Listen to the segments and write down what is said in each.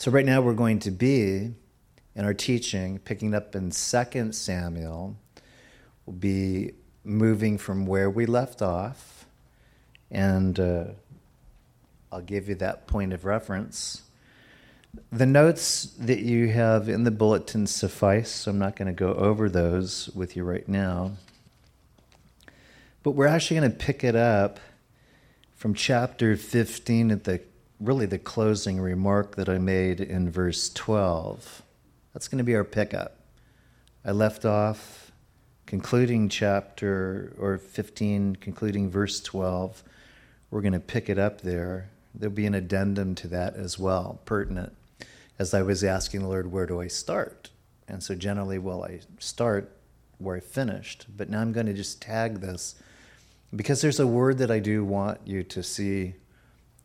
So, right now, we're going to be in our teaching, picking up in 2 Samuel. We'll be moving from where we left off, and uh, I'll give you that point of reference. The notes that you have in the bulletin suffice, so I'm not going to go over those with you right now. But we're actually going to pick it up from chapter 15 at the really the closing remark that I made in verse 12. That's going to be our pickup. I left off concluding chapter or 15, concluding verse 12. We're going to pick it up there. There'll be an addendum to that as well, pertinent, as I was asking the Lord, where do I start? And so generally, well, I start where I finished. But now I'm going to just tag this because there's a word that I do want you to see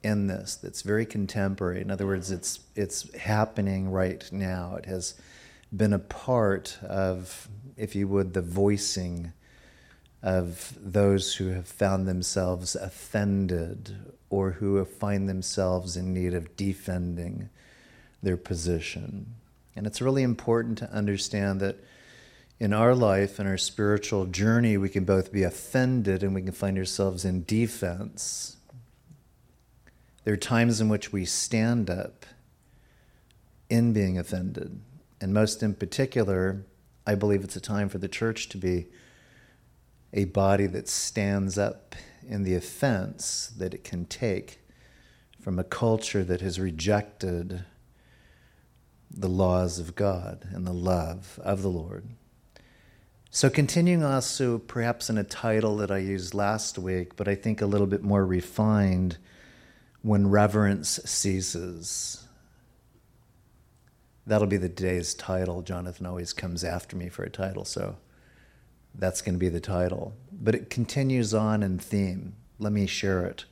in this that's very contemporary. In other words, it's it's happening right now. It has been a part of, if you would, the voicing of those who have found themselves offended or who find themselves in need of defending their position. And it's really important to understand that in our life, and our spiritual journey, we can both be offended and we can find ourselves in defense. There are times in which we stand up in being offended. And most in particular, I believe it's a time for the church to be a body that stands up in the offense that it can take from a culture that has rejected the laws of God and the love of the Lord. So, continuing also perhaps in a title that I used last week, but I think a little bit more refined when reverence ceases. That'll be the day's title. Jonathan always comes after me for a title, so that's going to be the title. But it continues on in theme. Let me share it.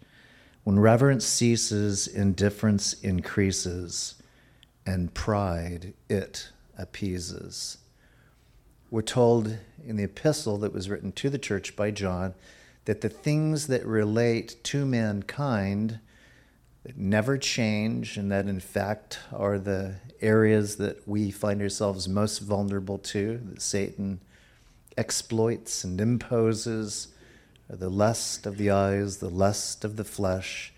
When reverence ceases, indifference increases, and pride it appeases. We're told in the epistle that was written to the church by John that the things that relate to mankind that never change, and that in fact are the areas that we find ourselves most vulnerable to, that Satan exploits and imposes the lust of the eyes, the lust of the flesh,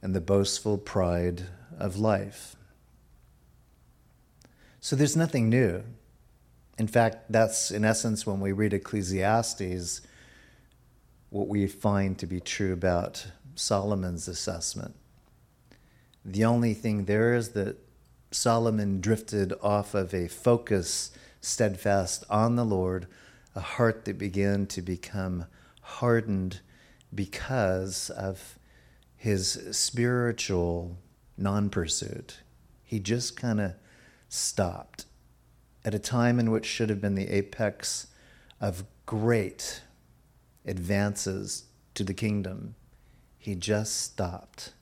and the boastful pride of life. So there's nothing new. In fact, that's in essence when we read Ecclesiastes, what we find to be true about Solomon's assessment. The only thing there is that Solomon drifted off of a focus steadfast on the Lord, a heart that began to become hardened because of his spiritual non pursuit. He just kind of stopped at a time in which should have been the apex of great advances to the kingdom. He just stopped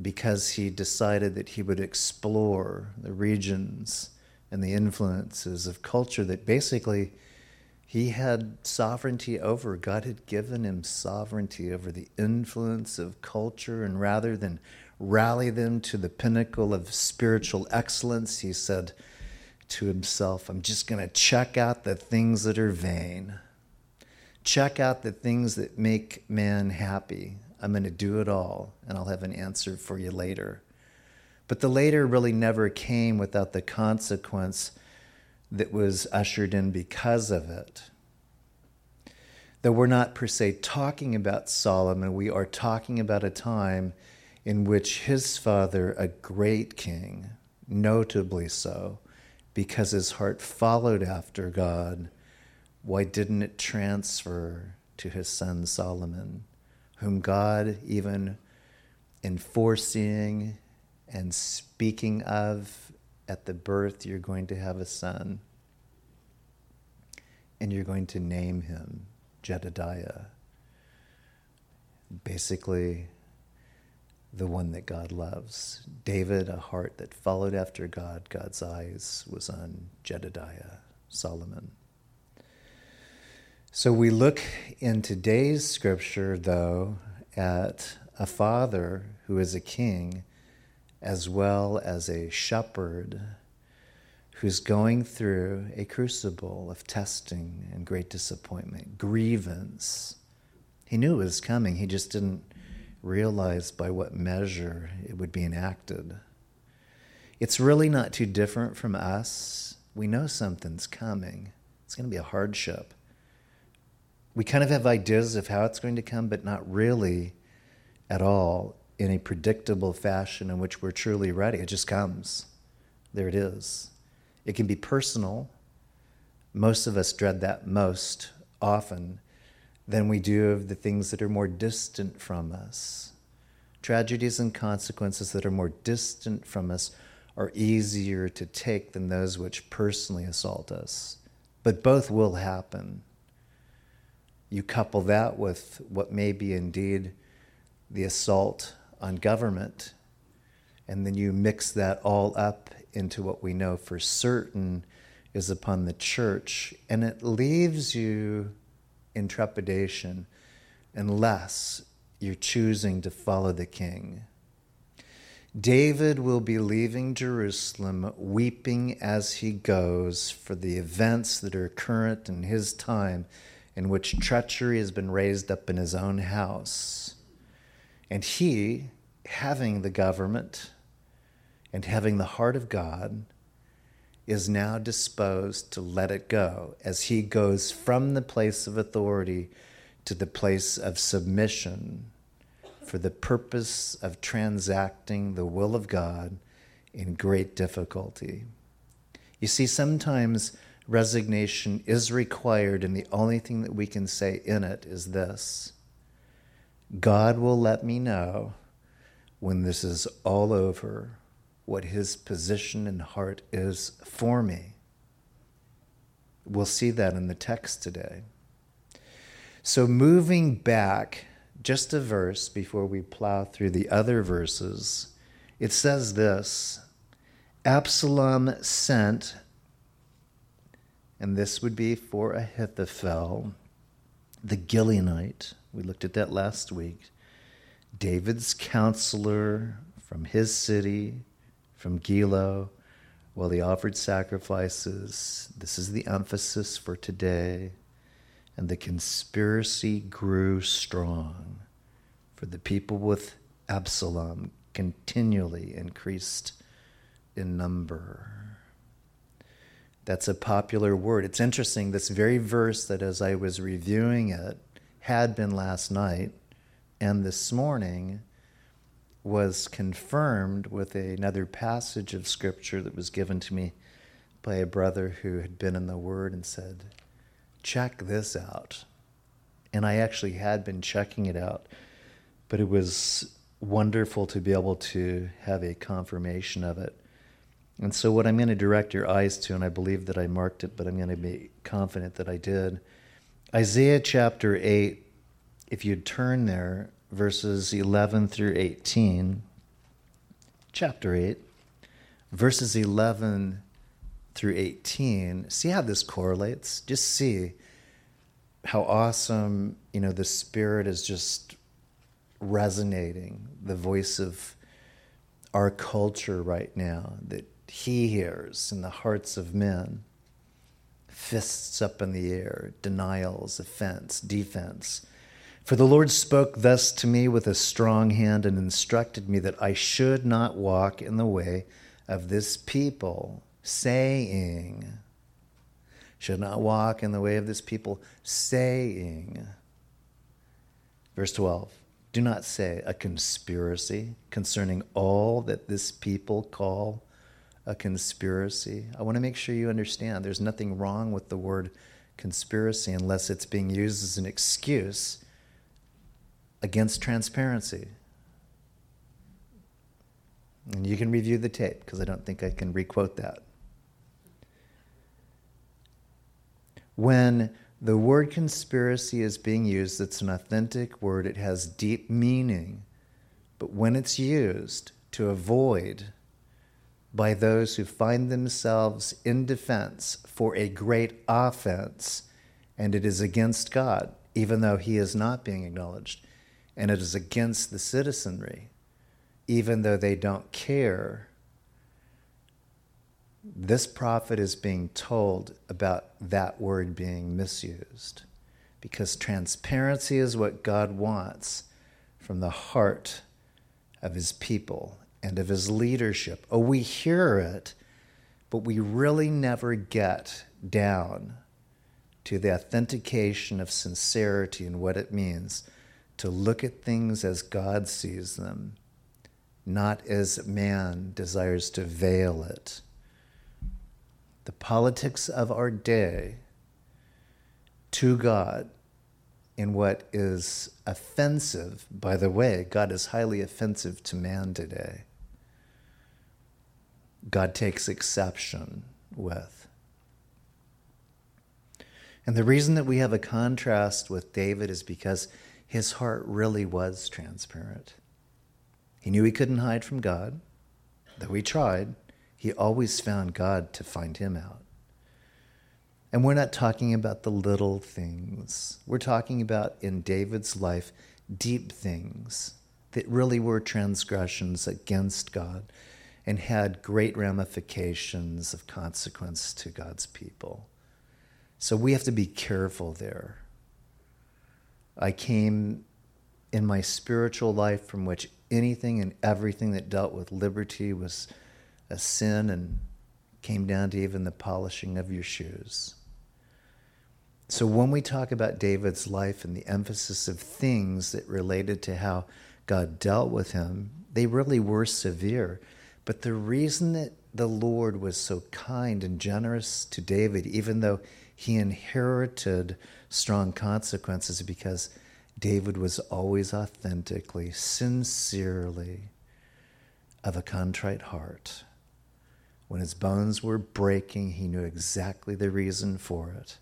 because he decided that he would explore the regions and the influences of culture that basically he had sovereignty over. God had given him sovereignty over the influence of culture, and rather than rally them to the pinnacle of spiritual excellence, he said to himself, I'm just going to check out the things that are vain, check out the things that make man happy. I'm going to do it all, and I'll have an answer for you later. But the later really never came without the consequence that was ushered in because of it. Though we're not per se talking about Solomon, we are talking about a time in which his father, a great king, notably so, because his heart followed after God, why didn't it transfer to his son Solomon? Whom God, even in foreseeing and speaking of at the birth, you're going to have a son. And you're going to name him Jedidiah. Basically, the one that God loves. David, a heart that followed after God, God's eyes was on Jedidiah, Solomon. So we look in today's scripture, though, at a father who is a king as well as a shepherd who's going through a crucible of testing and great disappointment, grievance. He knew it was coming, he just didn't realize by what measure it would be enacted. It's really not too different from us. We know something's coming, it's going to be a hardship. We kind of have ideas of how it's going to come, but not really at all in a predictable fashion in which we're truly ready. It just comes. There it is. It can be personal. Most of us dread that most often than we do of the things that are more distant from us. Tragedies and consequences that are more distant from us are easier to take than those which personally assault us. But both will happen. You couple that with what may be indeed the assault on government, and then you mix that all up into what we know for certain is upon the church, and it leaves you in trepidation unless you're choosing to follow the king. David will be leaving Jerusalem weeping as he goes for the events that are current in his time in which treachery has been raised up in his own house. And he, having the government, and having the heart of God, is now disposed to let it go as he goes from the place of authority to the place of submission for the purpose of transacting the will of God in great difficulty. You see, sometimes resignation is required, and the only thing that we can say in it is this God will let me know when this is all over what his position and heart is for me. We'll see that in the text today. So, moving back just a verse before we plow through the other verses, it says this Absalom sent, and this would be for Ahithophel, the Gilonite. We looked at that last week. David's counselor from his city from Gilo while he offered sacrifices. This is the emphasis for today. And the conspiracy grew strong, for the people with Absalom continually increased in number. That's a popular word. It's interesting, this very verse that as I was reviewing it had been last night and this morning was confirmed with another passage of scripture that was given to me by a brother who had been in the Word and said, Check this out. And I actually had been checking it out, but it was wonderful to be able to have a confirmation of it. And so, what I'm going to direct your eyes to, and I believe that I marked it, but I'm going to be confident that I did. Isaiah chapter 8, if you'd turn there, verses 11 through 18, chapter 8, verses 11 through 18. See how this correlates? Just see how awesome, you know, the Spirit is just resonating, the voice of our culture right now that He hears in the hearts of men. Fists up in the air, denials, offense, defense for the Lord spoke thus to me with a strong hand and instructed me that I should not walk in the way of this people, saying, should not walk in the way of this people, saying, verse 12, do not say a conspiracy concerning all that this people call a conspiracy. I want to make sure you understand there's nothing wrong with the word conspiracy unless it's being used as an excuse against transparency. And you can review the tape because I don't think I can requote that. When the word conspiracy is being used, it's an authentic word, it has deep meaning. But when it's used to avoid by those who find themselves in defense for a great offense, and it is against God, even though He is not being acknowledged, and it is against the citizenry, even though they don't care, this prophet is being told about that word being misused because transparency is what God wants from the heart of his people and of his leadership. Oh, we hear it, but we really never get down to the authentication of sincerity and what it means to look at things as God sees them, not as man desires to veil it. The politics of our day to God in what is offensive, by the way, God is highly offensive to man today. God takes exception with. And the reason that we have a contrast with David is because his heart really was transparent. He knew he couldn't hide from God, though he tried, he always found God to find him out. And we're not talking about the little things. We're talking about in David's life deep things that really were transgressions against God and had great ramifications of consequence to God's people. So we have to be careful there. I came in my spiritual life from which anything and everything that dealt with liberty was a sin and came down to even the polishing of your shoes. So when we talk about David's life and the emphasis of things that related to how God dealt with him, they really were severe. But the reason that the Lord was so kind and generous to David, even though he inherited strong consequences, because David was always authentically, sincerely of a contrite heart. When his bones were breaking, he knew exactly the reason for it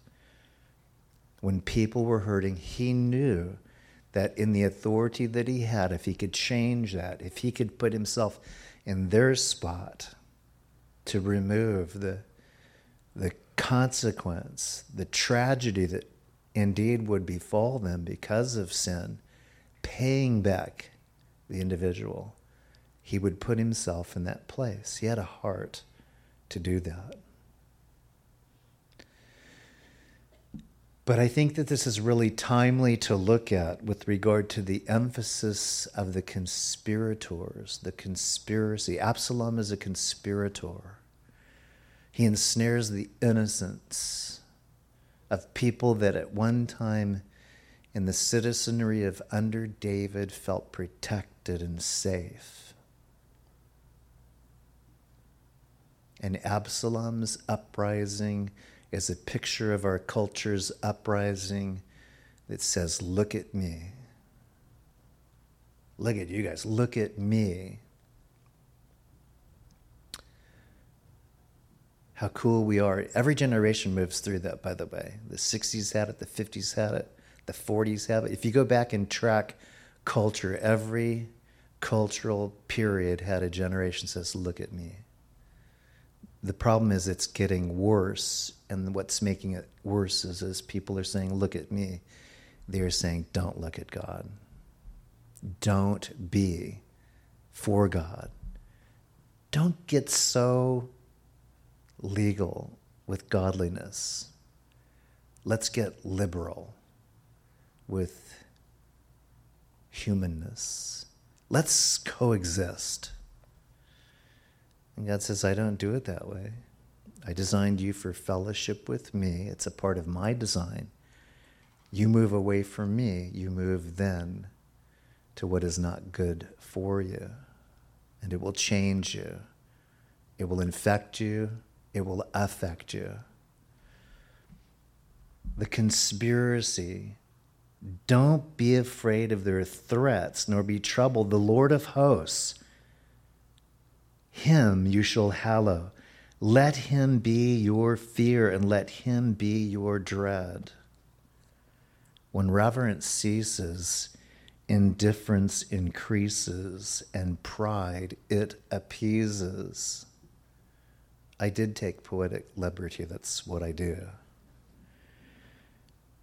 when people were hurting, he knew that in the authority that he had, if he could change that, if he could put himself in their spot to remove the, the consequence, the tragedy that indeed would befall them because of sin, paying back the individual, he would put himself in that place. He had a heart to do that. But I think that this is really timely to look at with regard to the emphasis of the conspirators, the conspiracy. Absalom is a conspirator. He ensnares the innocence of people that at one time in the citizenry of under David felt protected and safe. And Absalom's uprising is a picture of our culture's uprising that says, Look at me. Look at you guys. Look at me. How cool we are. Every generation moves through that, by the way. The 60s had it, the 50s had it, the 40s have it. If you go back and track culture, every cultural period had a generation says, Look at me. The problem is it's getting worse, and what's making it worse is as people are saying, "Look at me," they're saying, "Don't look at God. Don't be for God. Don't get so legal with godliness. Let's get liberal with humanness. Let's coexist." And God says, I don't do it that way. I designed you for fellowship with me. It's a part of my design. You move away from me, you move then to what is not good for you. And it will change you, it will infect you, it will affect you. The conspiracy. Don't be afraid of their threats, nor be troubled. The Lord of hosts him you shall hallow. Let him be your fear and let him be your dread. When reverence ceases, indifference increases and pride it appeases. I did take poetic liberty, that's what I do.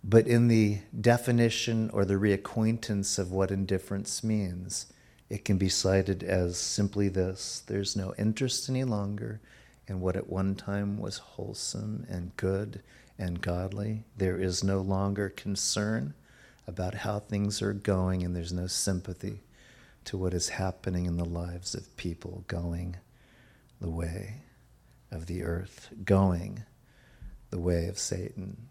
But in the definition or the reacquaintance of what indifference means, It can be cited as simply this there's no interest any longer in what at one time was wholesome and good and godly. There is no longer concern about how things are going, and there's no sympathy to what is happening in the lives of people going the way of the earth, going the way of Satan.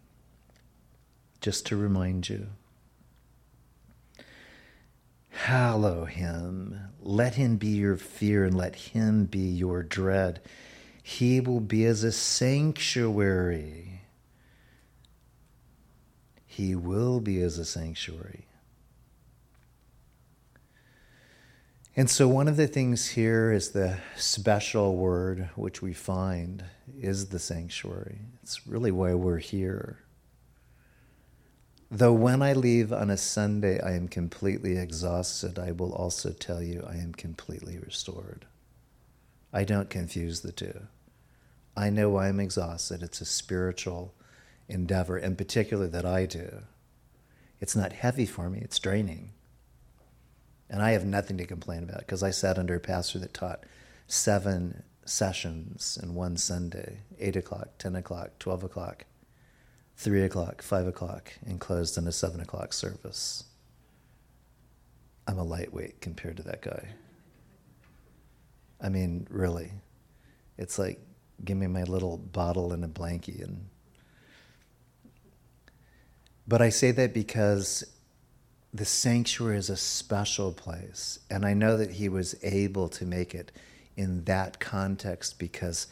Just to remind you. Hallow him. Let him be your fear and let him be your dread. He will be as a sanctuary. He will be as a sanctuary. And so, one of the things here is the special word which we find is the sanctuary. It's really why we're here. Though when I leave on a Sunday, I am completely exhausted, I will also tell you I am completely restored. I don't confuse the two. I know I'm exhausted. It's a spiritual endeavor, in particular, that I do. It's not heavy for me, it's draining. And I have nothing to complain about because I sat under a pastor that taught seven sessions in one Sunday 8 o'clock, 10 o'clock, 12 o'clock, 3 o'clock, 5 o'clock, and closed in a 7 o'clock service. I'm a lightweight compared to that guy. I mean, really. It's like, give me my little bottle and a blankie. And... But I say that because the sanctuary is a special place. And I know that he was able to make it in that context because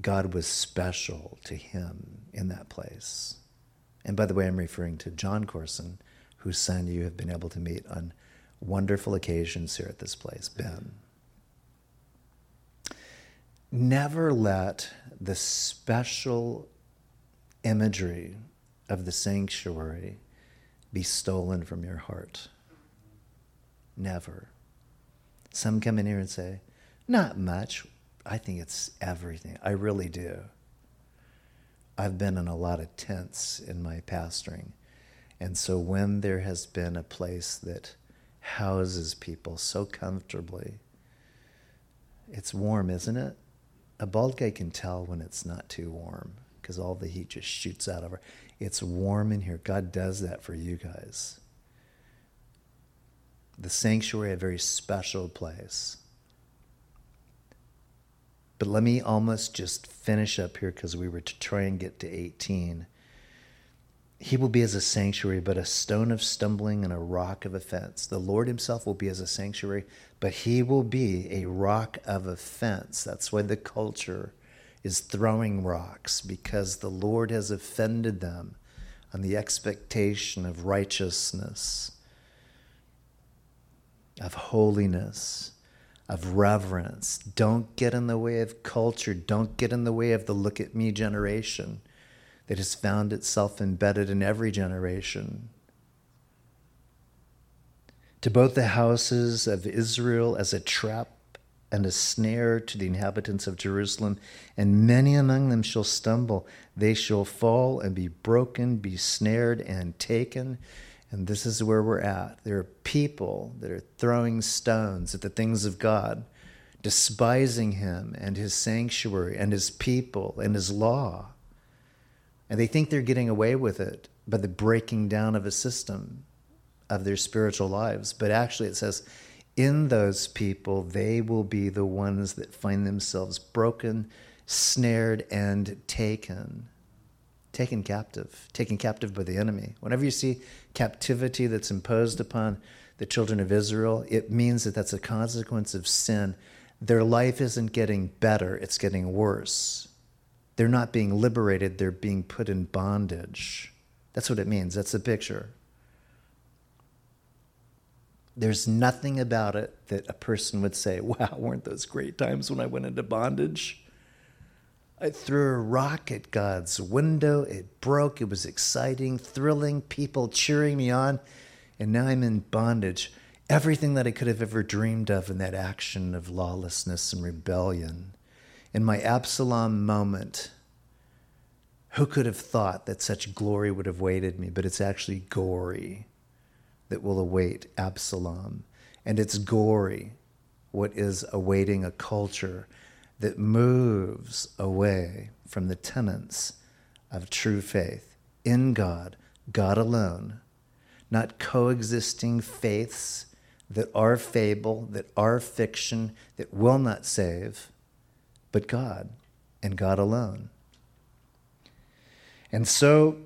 God was special to him in that place. And by the way, I'm referring to Jon Courson, whose son you have been able to meet on wonderful occasions here at this place, Ben. Never let the special imagery of the sanctuary be stolen from your heart. Never. Some come in here and say, Not much. I think it's everything. I really do. I've been in a lot of tents in my pastoring. And so when there has been a place that houses people so comfortably, it's warm, isn't it? A bald guy can tell when it's not too warm because all the heat just shoots out of her. It's warm in here. God does that for you guys. The sanctuary, a very special place. But let me almost just finish up here because we were to try and get to 18. He will be as a sanctuary, but a stone of stumbling and a rock of offense. The Lord Himself will be as a sanctuary, but He will be a rock of offense. That's why the culture is throwing rocks because the Lord has offended them on the expectation of righteousness, of holiness, of reverence. Don't get in the way of culture. Don't get in the way of the look at me generation that has found itself embedded in every generation. To both the houses of Israel as a trap and a snare to the inhabitants of Jerusalem, and many among them shall stumble. They shall fall and be broken, be snared and taken. And this is where we're at. There are people that are throwing stones at the things of God, despising Him and His sanctuary and His people and His law. And they think they're getting away with it by the breaking down of a system of their spiritual lives. But actually, it says, in those people, they will be the ones that find themselves broken, snared, and taken. Taken captive, taken captive by the enemy. Whenever you see captivity that's imposed upon the children of Israel, it means that that's a consequence of sin. Their life isn't getting better, it's getting worse. They're not being liberated, they're being put in bondage. That's what it means. That's the picture. There's nothing about it that a person would say, Wow, weren't those great times when I went into bondage? I threw a rock at God's window. It broke. It was exciting, thrilling, people cheering me on. And now I'm in bondage. Everything that I could have ever dreamed of in that action of lawlessness and rebellion. In my Absalom moment, who could have thought that such glory would have waited me? But it's actually gory that will await Absalom and it's gory what is awaiting a culture that moves away from the tenets of true faith in God, God alone, not coexisting faiths that are fable, that are fiction, that will not save, but God and God alone. And so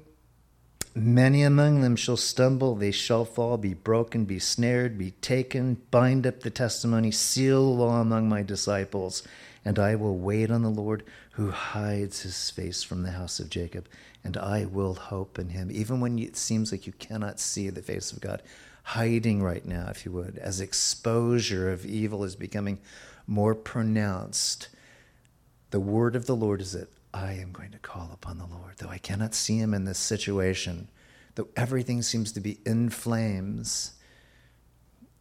many among them shall stumble, they shall fall, be broken, be snared, be taken, bind up the testimony, seal the law among my disciples. And I will wait on the Lord who hides his face from the house of Jacob, and I will hope in him. Even when it seems like you cannot see the face of God, hiding right now, if you would, as exposure of evil is becoming more pronounced, the word of the Lord is that I am going to call upon the Lord, though I cannot see him in this situation, though everything seems to be in flames,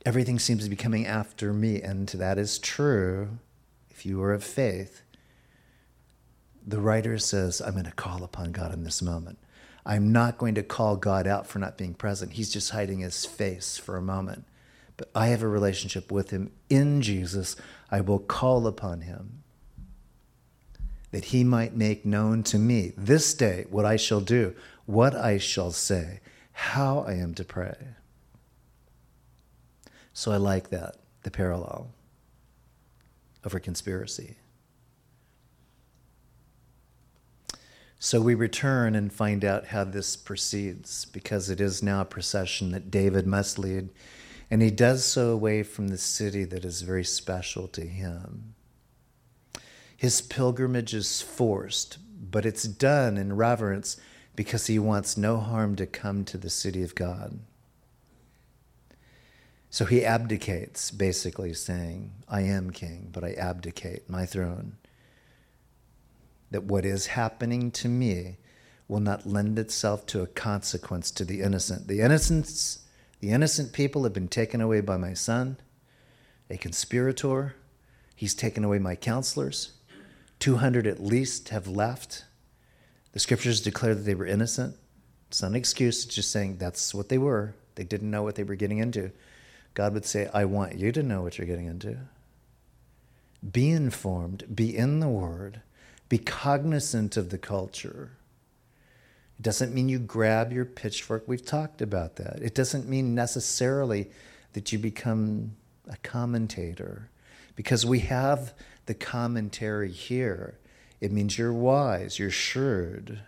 everything seems to be coming after me, and that is true if you are of faith. The writer says, I'm going to call upon God in this moment. I'm not going to call God out for not being present. He's just hiding his face for a moment. But I have a relationship with him in Jesus. I will call upon him that he might make known to me this day what I shall do, what I shall say, how I am to pray. So I like that, the parallel over conspiracy. So we return and find out how this proceeds because it is now a procession that David must lead, and he does so away from the city that is very special to him. His pilgrimage is forced, but it's done in reverence because he wants no harm to come to the city of God. So he abdicates, basically saying, I am king, but I abdicate my throne. That what is happening to me will not lend itself to a consequence to the innocent. The innocents, the innocent people have been taken away by my son, a conspirator. He's taken away my counselors. 200 at least have left. The scriptures declare that they were innocent. It's not an excuse, it's just saying that's what they were. They didn't know what they were getting into. God would say, I want you to know what you're getting into. Be informed, be in the Word, be cognizant of the culture. It doesn't mean you grab your pitchfork. We've talked about that. It doesn't mean necessarily that you become a commentator because we have the commentary here. It means you're wise, you're shrewd.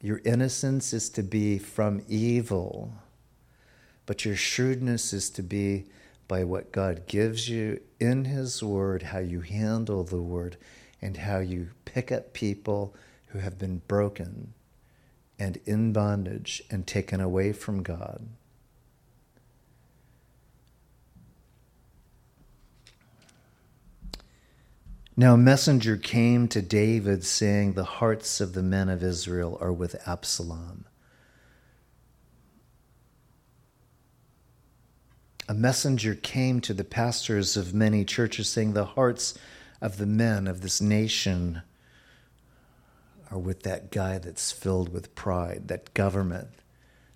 Your innocence is to be from evil, but your shrewdness is to be by what God gives you in His Word, how you handle the Word, and how you pick up people who have been broken and in bondage and taken away from God. Now, a messenger came to David saying, The hearts of the men of Israel are with Absalom. A messenger came to the pastors of many churches saying, The hearts of the men of this nation are with that guy that's filled with pride, that government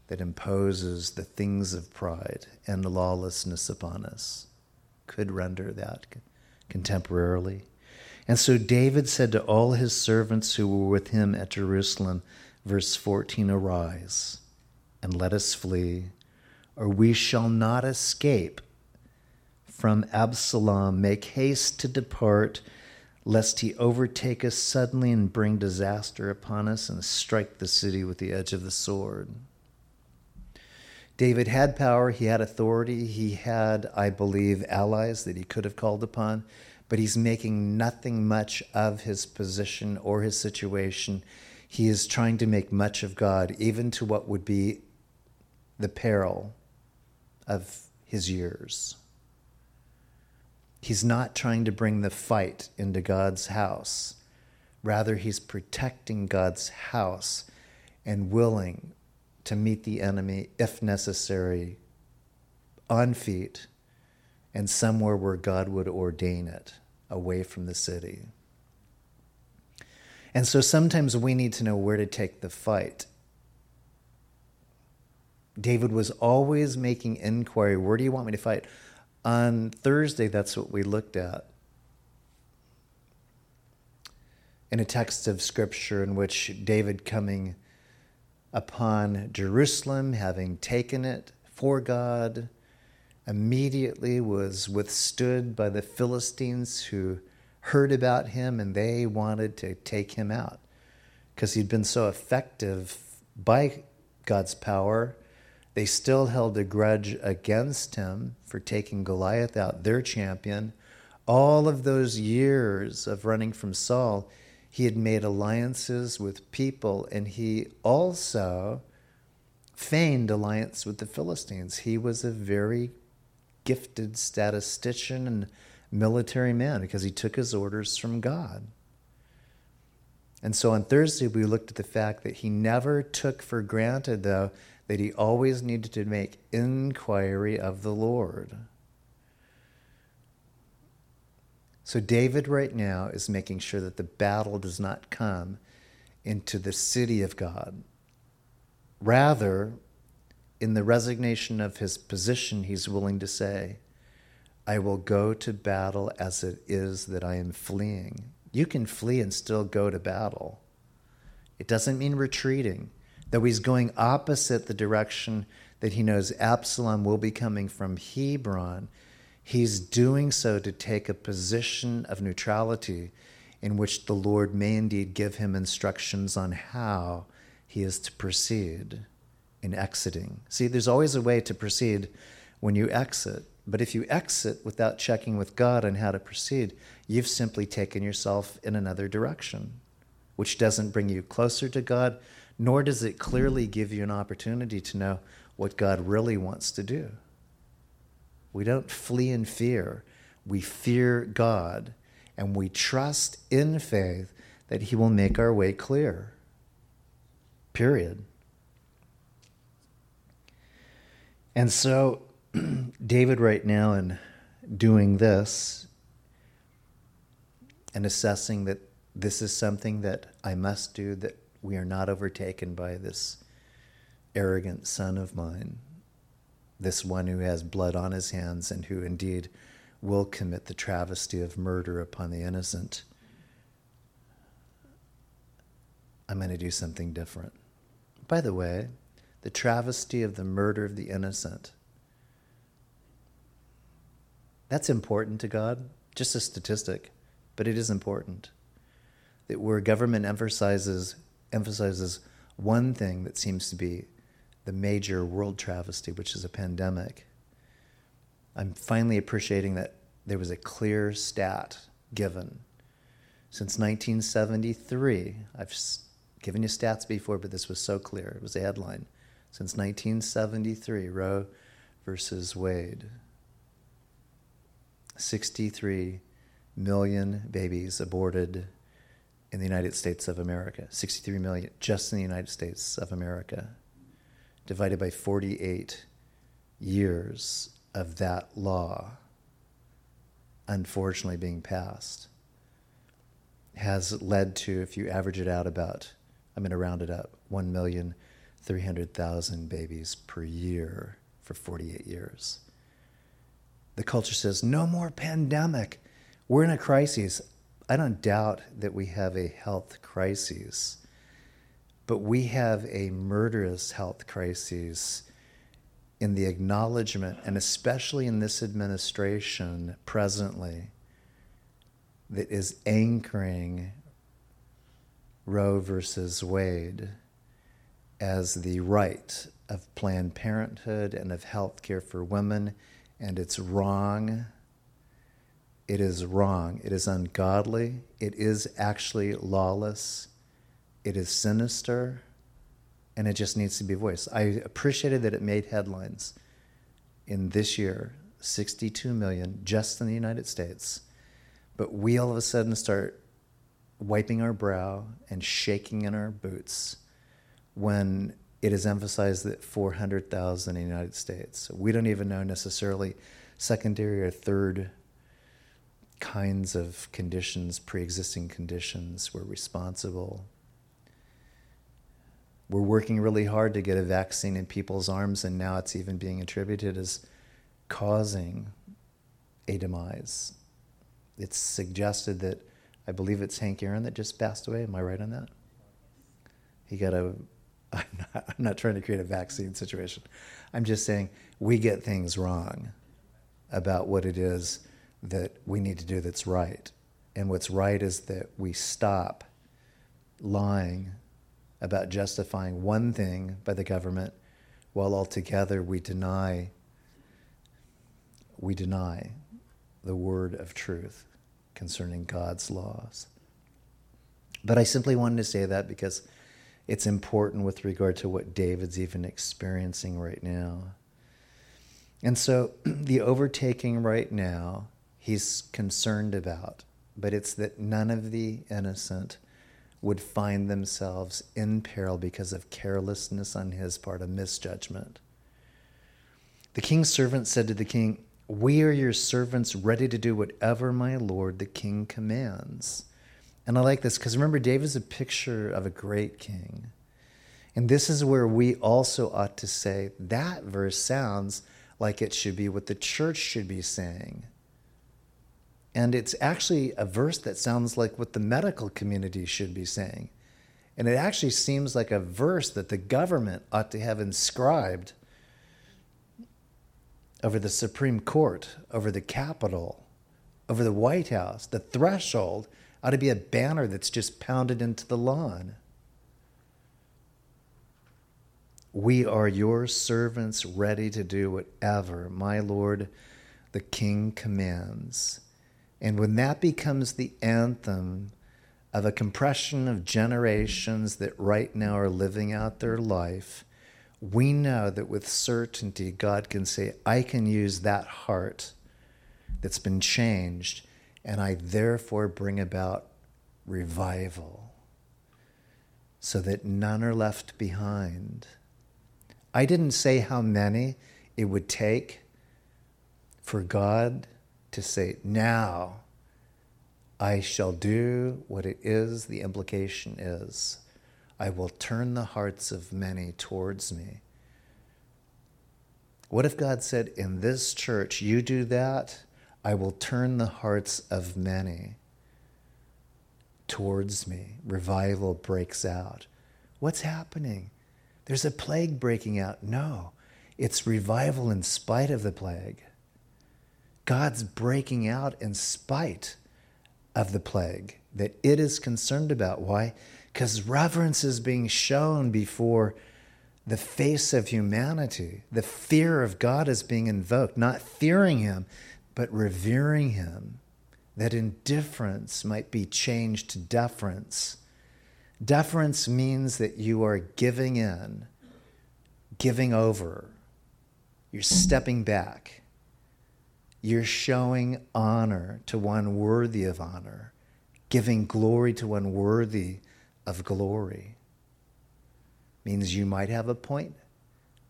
that imposes the things of pride and lawlessness upon us. Could render that contemporarily. And so David said to all his servants who were with him at Jerusalem, verse 14 Arise and let us flee, or we shall not escape from Absalom. Make haste to depart, lest he overtake us suddenly and bring disaster upon us and strike the city with the edge of the sword. David had power, he had authority, he had, I believe, allies that he could have called upon but he's making nothing much of his position or his situation. He is trying to make much of God, even to what would be the peril of his years. He's not trying to bring the fight into God's house. Rather, he's protecting God's house and willing to meet the enemy, if necessary, on feet and somewhere where God would ordain it, away from the city. And so sometimes we need to know where to take the fight. David was always making inquiry where do you want me to fight? On Thursday, that's what we looked at. In a text of scripture in which David coming upon Jerusalem, having taken it for God, immediately was withstood by the Philistines who heard about him and they wanted to take him out because he'd been so effective by God's power. They still held a grudge against him for taking Goliath out, their champion. All of those years of running from Saul, he had made alliances with people, and he also feigned alliance with the Philistines. He was a very gifted statistician and military man because he took his orders from God. And so on Thursday, we looked at the fact that he never took for granted, though, that he always needed to make inquiry of the Lord. So, David right now is making sure that the battle does not come into the city of God. Rather, in the resignation of his position, he's willing to say, I will go to battle as it is that I am fleeing. You can flee and still go to battle. It doesn't mean retreating, though he's going opposite the direction that he knows Absalom will be coming from Hebron. He's doing so to take a position of neutrality in which the Lord may indeed give him instructions on how he is to proceed in exiting. See, there's always a way to proceed when you exit. But if you exit without checking with God on how to proceed, you've simply taken yourself in another direction, which doesn't bring you closer to God, nor does it clearly give you an opportunity to know what God really wants to do. We don't flee in fear, we fear God, and we trust in faith that He will make our way clear. Period. And so, David, right now, in doing this and assessing that this is something that I must do, that we are not overtaken by this arrogant son of mine, this one who has blood on his hands and who indeed will commit the travesty of murder upon the innocent. I'm going to do something different. By the way, the travesty of the murder of the innocent. That's important to God, just a statistic, but it is important. That where government emphasizes emphasizes one thing that seems to be the major world travesty, which is a pandemic, I'm finally appreciating that there was a clear stat given. Since 1973, I've given you stats before, but this was so clear. It was a headline since 1973, Roe versus Wade. 63 million babies aborted in the United States of America. 63 million just in the United States of America, divided by 48 years of that law, unfortunately being passed, has led to, if you average it out, about, I'm going to round it up, 1 million 300,000 babies per year for 48 years. The culture says, no more pandemic. We're in a crisis. I don't doubt that we have a health crisis, but we have a murderous health crisis in the acknowledgement, and especially in this administration presently, that is anchoring Roe versus Wade as the right of Planned Parenthood and of health care for women, and it's wrong. It is wrong. It is ungodly. It is actually lawless. It is sinister, and it just needs to be voiced. I appreciated that it made headlines in this year 62 million just in the United States. But we all of a sudden start wiping our brow and shaking in our boots when it is emphasized that 400,000 in the United States. We don't even know necessarily secondary or third kinds of conditions, pre existing conditions, were responsible. We're working really hard to get a vaccine in people's arms, and now it's even being attributed as causing a demise. It's suggested that I believe it's Hank Aaron that just passed away. Am I right on that? He got a. I'm not, I'm not trying to create a vaccine situation. I'm just saying we get things wrong about what it is that we need to do that's right. And what's right is that we stop lying about justifying one thing by the government while altogether we deny we deny the word of truth concerning God's laws. But I simply wanted to say that because it's important with regard to what David's even experiencing right now. And so the overtaking right now, he's concerned about, but it's that none of the innocent would find themselves in peril because of carelessness on his part, a misjudgment. The king's servant said to the king, we are your servants ready to do whatever my lord the king commands. And I like this because remember, David's a picture of a great king. And this is where we also ought to say that verse sounds like it should be what the church should be saying. And it's actually a verse that sounds like what the medical community should be saying. And it actually seems like a verse that the government ought to have inscribed over the Supreme Court, over the Capitol, over the White House. The threshold ought to be a banner that's just pounded into the lawn. We are your servants ready to do whatever my Lord the King commands. And when that becomes the anthem of a compression of generations that right now are living out their life, we know that with certainty, God can say, I can use that heart that's been changed, and I therefore bring about revival so that none are left behind. I didn't say how many it would take for God to say, Now I shall do what it is, the implication is. I will turn the hearts of many towards me. What if God said, In this church, you do that, I will turn the hearts of many towards me? Revival breaks out. What's happening? There's a plague breaking out. No, it's revival in spite of the plague. God's breaking out in spite of the plague that it is concerned about. Why? because reverence is being shown before the face of humanity. The fear of God is being invoked, not fearing Him, but revering Him. That indifference might be changed to deference. Deference means that you are giving in, giving over, you're stepping back. You're showing honor to one worthy of honor, giving glory to one worthy of glory. Means you might have a point,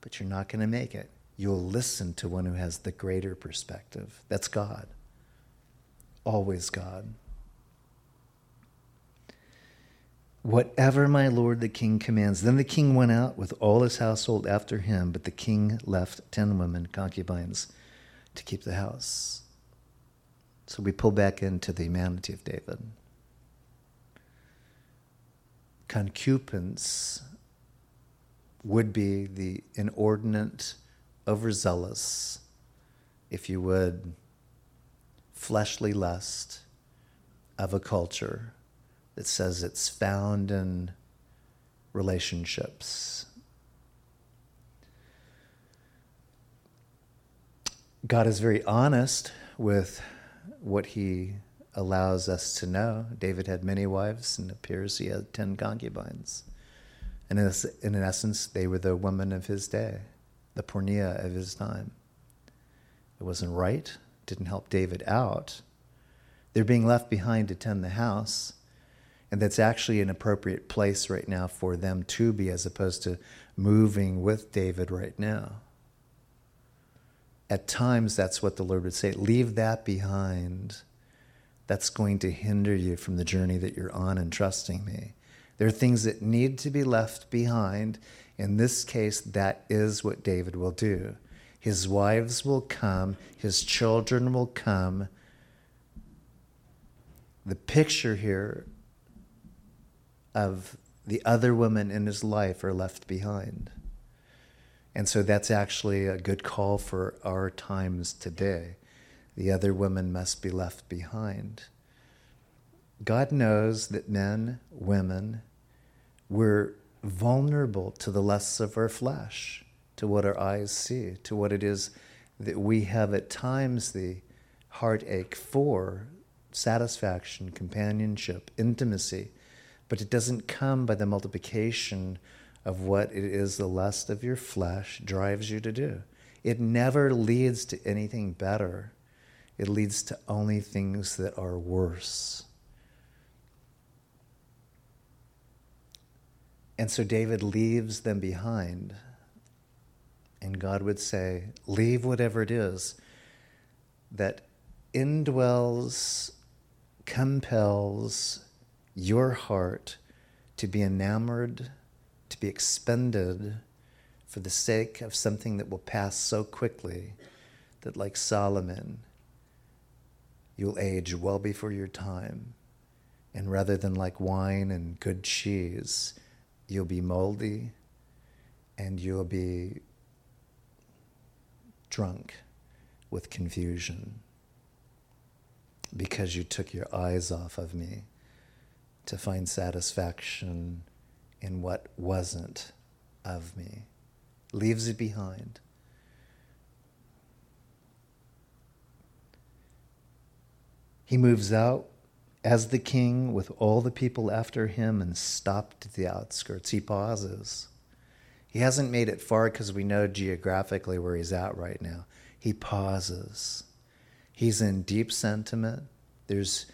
but you're not going to make it. You'll listen to one who has the greater perspective. That's God. Always God. Whatever my lord the king commands. Then the king went out with all his household after him, but the king left ten women, concubines, to keep the house. So we pull back into the humanity of David concupiscence would be the inordinate, overzealous, if you would, fleshly lust of a culture that says it's found in relationships. God is very honest with what he allows us to know David had many wives, and it appears he had 10 concubines. And in, essence, they were the women of his day, the porneia of his time. It wasn't right, didn't help David out. They're being left behind to tend the house, and that's actually an appropriate place right now for them to be, as opposed to moving with David right now. At times, that's what the Lord would say leave that behind that's going to hinder you from the journey that you're on and trusting me. There are things that need to be left behind. In this case, that is what David will do. His wives will come, his children will come. The picture here of the other women in his life are left behind. And so that's actually a good call for our times today. The other women must be left behind. God knows that men, women, we're vulnerable to the lusts of our flesh, to what our eyes see, to what it is that we have at times the heartache for satisfaction, companionship, intimacy. But it doesn't come by the multiplication of what it is the lust of your flesh drives you to do. It never leads to anything better, it leads to only things that are worse. And so David leaves them behind. And God would say, Leave whatever it is that indwells, compels your heart to be enamored, to be expended for the sake of something that will pass so quickly that, like Solomon, you'll age well before your time. And rather than like wine and good cheese, you'll be moldy and you'll be drunk with confusion because you took your eyes off of me to find satisfaction in what wasn't of me. Leaves it behind. He moves out as the king with all the people after him and stopped at the outskirts. He pauses. He hasn't made it far because we know geographically where he's at right now. He pauses. He's in deep sentiment. There's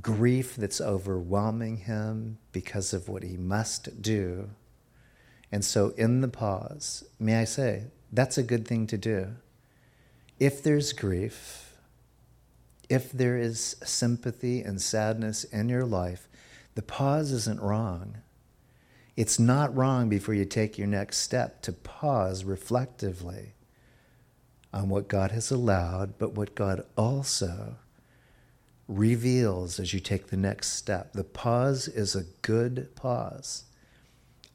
grief that's overwhelming him because of what he must do. And so, in the pause, may I say, that's a good thing to do. If there's grief, if there is sympathy and sadness in your life, the pause isn't wrong. It's not wrong before you take your next step to pause reflectively on what God has allowed, but what God also reveals as you take the next step. The pause is a good pause.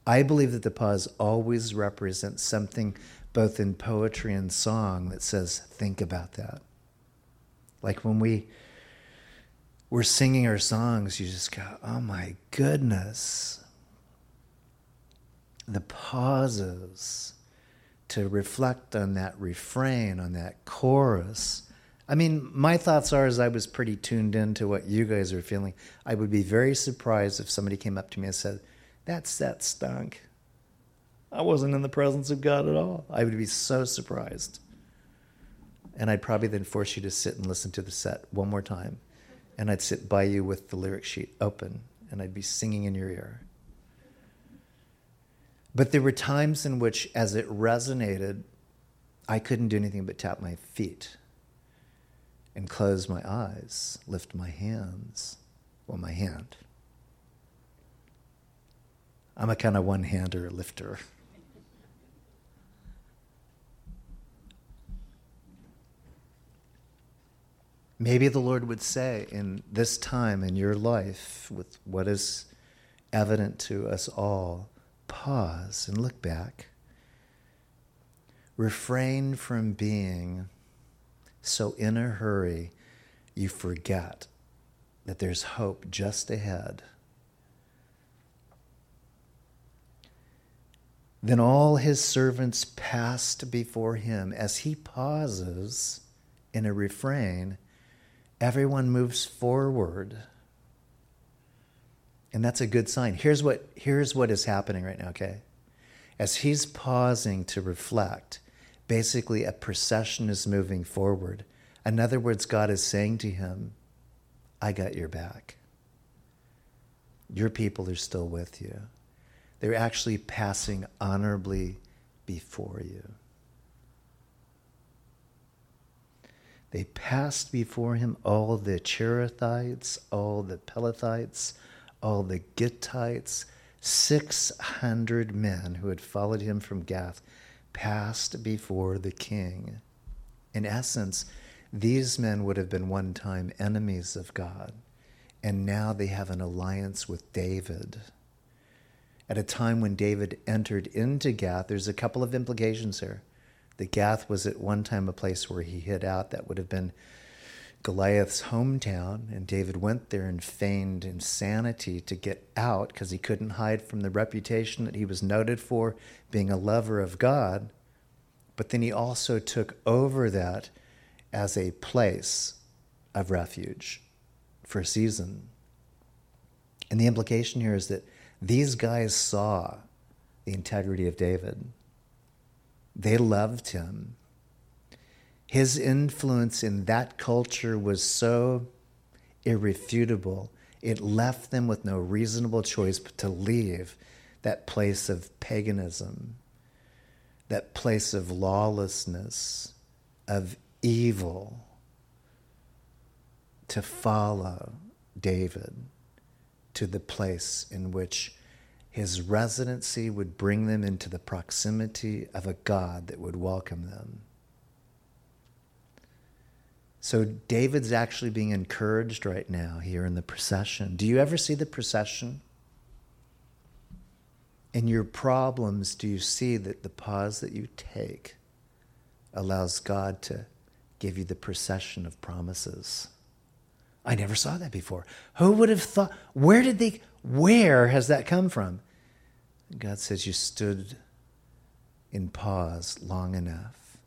I believe that the pause always represents something both in poetry and song that says, think about that. Like when we we're singing our songs, you just go, oh my goodness. The pauses to reflect on that refrain, on that chorus. I mean, my thoughts are as I was pretty tuned into what you guys are feeling, I would be very surprised if somebody came up to me and said, That set stunk. I wasn't in the presence of God at all. I would be so surprised. And I'd probably then force you to sit and listen to the set one more time. And I'd sit by you with the lyric sheet open and I'd be singing in your ear. But there were times in which, as it resonated, I couldn't do anything but tap my feet and close my eyes, lift my hands, well, my hand. I'm a kind of one hander lifter. Maybe the Lord would say in this time in your life, with what is evident to us all, pause and look back. Refrain from being so in a hurry you forget that there's hope just ahead. Then all his servants passed before him as he pauses in a refrain everyone moves forward. And that's a good sign. Here's what, here's what is happening right now, okay? As he's pausing to reflect, basically a procession is moving forward. In other words, God is saying to him, I got your back. Your people are still with you. They're actually passing honorably before you. They passed before him all the Cherethites, all the Pelethites, all the Gittites, 600 men who had followed him from Gath, passed before the king. In essence, these men would have been one time enemies of God, and now they have an alliance with David. At a time when David entered into Gath, there's a couple of implications here. The Gath was at one time a place where he hid out. That would have been Goliath's hometown, and David went there and feigned insanity to get out because he couldn't hide from the reputation that he was noted for being a lover of God. But then he also took over that as a place of refuge for a season. And the implication here is that these guys saw the integrity of David. They loved him. His influence in that culture was so irrefutable, it left them with no reasonable choice but to leave that place of paganism, that place of lawlessness, of evil, to follow David to the place in which his residency would bring them into the proximity of a God that would welcome them. So David's actually being encouraged right now here in the procession. Do you ever see the procession? In your problems, do you see that the pause that you take allows God to give you the procession of promises? I never saw that before. Who would have thought? Where did they, where has that come from? God says, You stood in pause long enough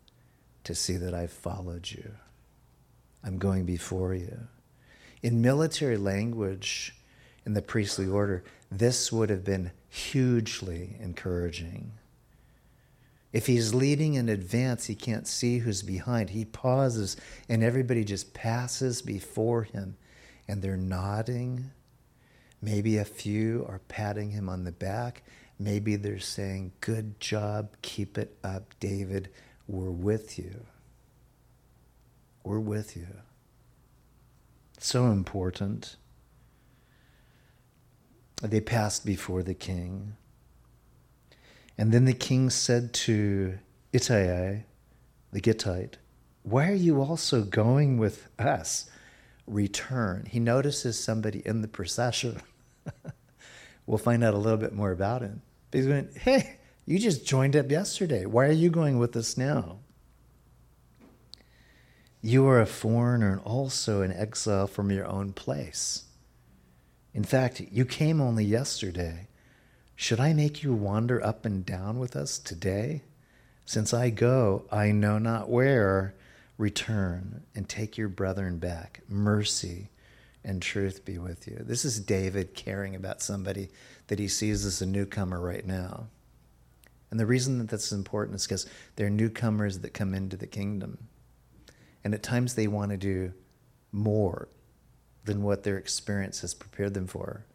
to see that I've followed you. I'm going before you. In military language, in the priestly order, this would have been hugely encouraging. If he's leading in advance, he can't see who's behind. He pauses, and everybody just passes before him, and they're nodding. Maybe a few are patting him on the back, Maybe they're saying, Good job, keep it up, David. We're with you. We're with you. So important. They passed before the king. And then the king said to Ittai, the Gittite, Why are you also going with us? Return. He notices somebody in the procession. we'll find out a little bit more about him. But he's going, hey, you just joined up yesterday. Why are you going with us now? You are a foreigner and also an exile from your own place. In fact, you came only yesterday. Should I make you wander up and down with us today? Since I go, I know not where. Return and take your brethren back. Mercy and truth be with you. This is David caring about somebody that he sees as a newcomer right now. And the reason that that's important is because they're newcomers that come into the kingdom. And at times they want to do more than what their experience has prepared them for.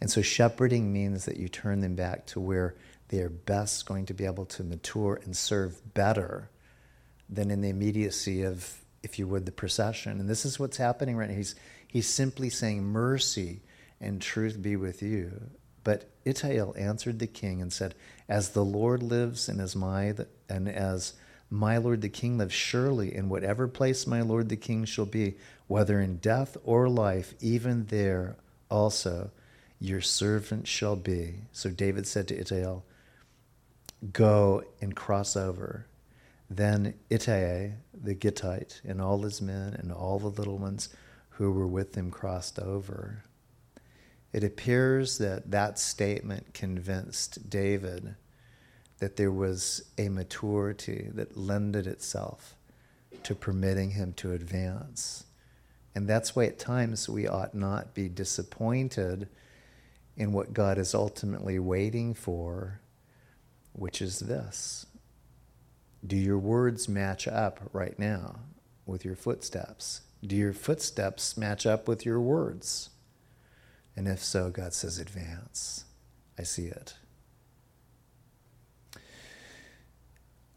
And so shepherding means that you turn them back to where they are best going to be able to mature and serve better than in the immediacy of, if you would, the procession. And this is what's happening right now. He's, he's simply saying, Mercy and truth be with you. But Ittai answered the king and said, As the Lord lives and as my and as my lord the king lives, surely in whatever place my lord the king shall be, whether in death or life, even there also your servant shall be. So David said to Ittai, Go and cross over. Then Ittai the Gittite and all his men and all the little ones who were with him crossed over. It appears that that statement convinced David that there was a maturity that lended itself to permitting him to advance. And that's why at times we ought not be disappointed in what God is ultimately waiting for, which is this. Do your words match up right now with your footsteps? Do your footsteps match up with your words? And if so, God says, advance. I see it.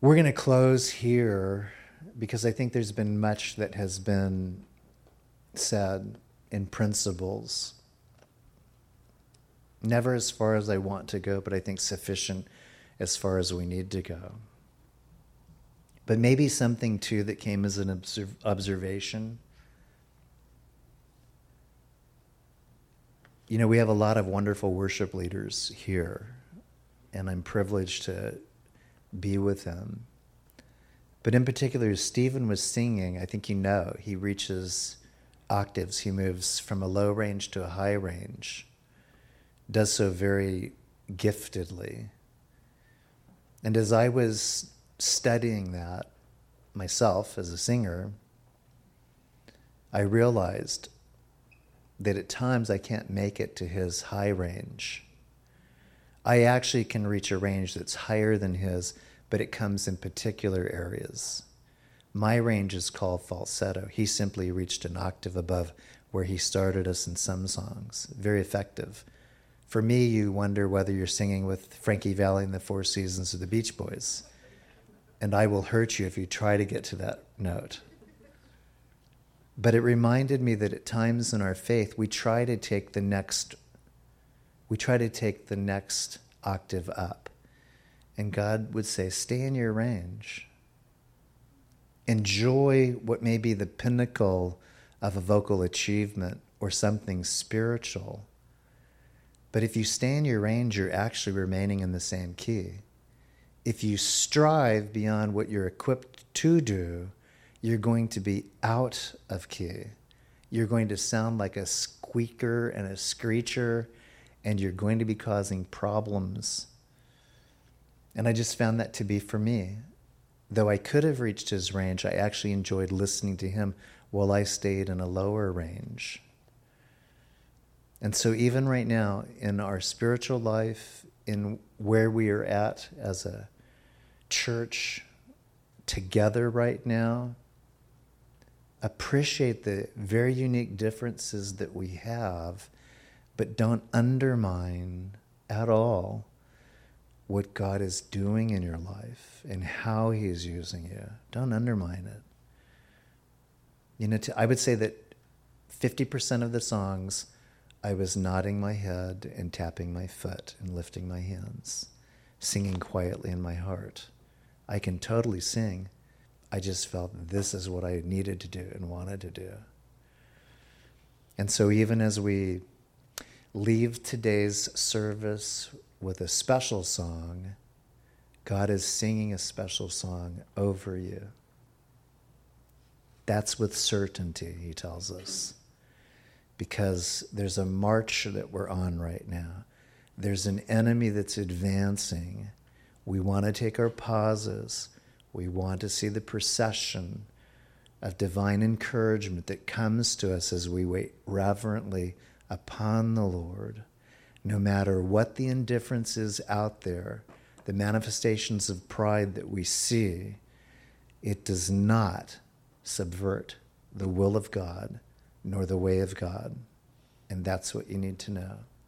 We're going to close here because I think there's been much that has been said in principles. Never as far as I want to go, but I think sufficient as far as we need to go. But maybe something too that came as an observ- observation. You know, we have a lot of wonderful worship leaders here, and I'm privileged to be with them. But in particular, as Stephen was singing, I think you know, he reaches octaves, he moves from a low range to a high range, does so very giftedly. And as I was studying that myself as a singer, I realized that at times I can't make it to his high range. I actually can reach a range that's higher than his, but it comes in particular areas. My range is called falsetto. He simply reached an octave above where he started us in some songs. Very effective. For me, you wonder whether you're singing with Frankie Valli and the Four Seasons or the Beach Boys and I will hurt you if you try to get to that note. But it reminded me that at times in our faith, we try to take the next, we try to take the next octave up. And God would say, stay in your range. Enjoy what may be the pinnacle of a vocal achievement or something spiritual. But if you stay in your range, you're actually remaining in the same key if you strive beyond what you're equipped to do, you're going to be out of key. You're going to sound like a squeaker and a screecher, and you're going to be causing problems. And I just found that to be for me. Though I could have reached his range, I actually enjoyed listening to him while I stayed in a lower range. And so, even right now, in our spiritual life, in where we are at as a church together right now, appreciate the very unique differences that we have, but don't undermine at all what God is doing in your life and how He is using you. Don't undermine it. You know, to, I would say that 50% of the songs, I was nodding my head and tapping my foot and lifting my hands, singing quietly in my heart. I can totally sing. I just felt this is what I needed to do and wanted to do. And so, even as we leave today's service with a special song, God is singing a special song over you. That's with certainty, he tells us, because there's a march that we're on right now. There's an enemy that's advancing we want to take our pauses. We want to see the procession of divine encouragement that comes to us as we wait reverently upon the Lord. No matter what the indifference is out there, the manifestations of pride that we see, it does not subvert the will of God nor the way of God. And that's what you need to know.